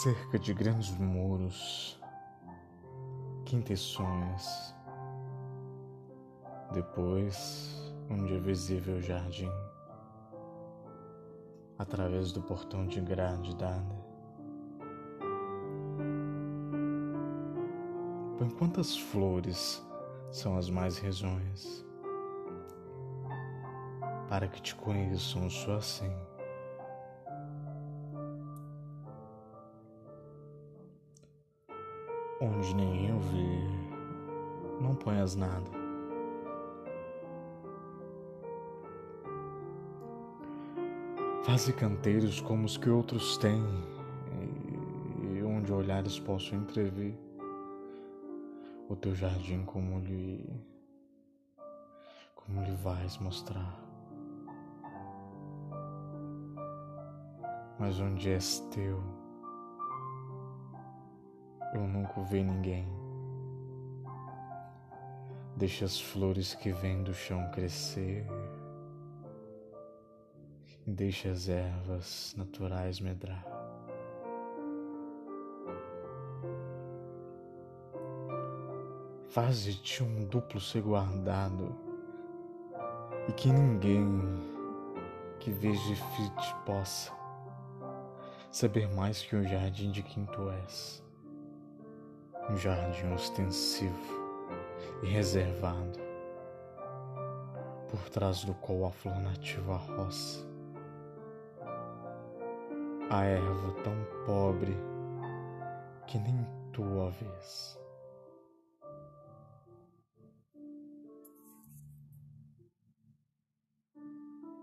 cerca de grandes muros, quinteções, depois onde é visível o jardim, através do portão de grade dada. Põe quantas flores são as mais risonhas, para que te conheçam só assim. Onde ninguém ouvir, não ponhas nada. Faze canteiros como os que outros têm, e onde olhares possam entrever o teu jardim como lhe, como lhe vais mostrar. Mas onde és teu, eu nunca vi ninguém. Deixa as flores que vêm do chão crescer. Deixa as ervas naturais medrar. Faze-te um duplo ser guardado e que ninguém que veja te possa saber mais que o jardim de quem tu és um jardim ostensivo e reservado, por trás do qual a flor nativa roça, a erva tão pobre que nem tu a vês.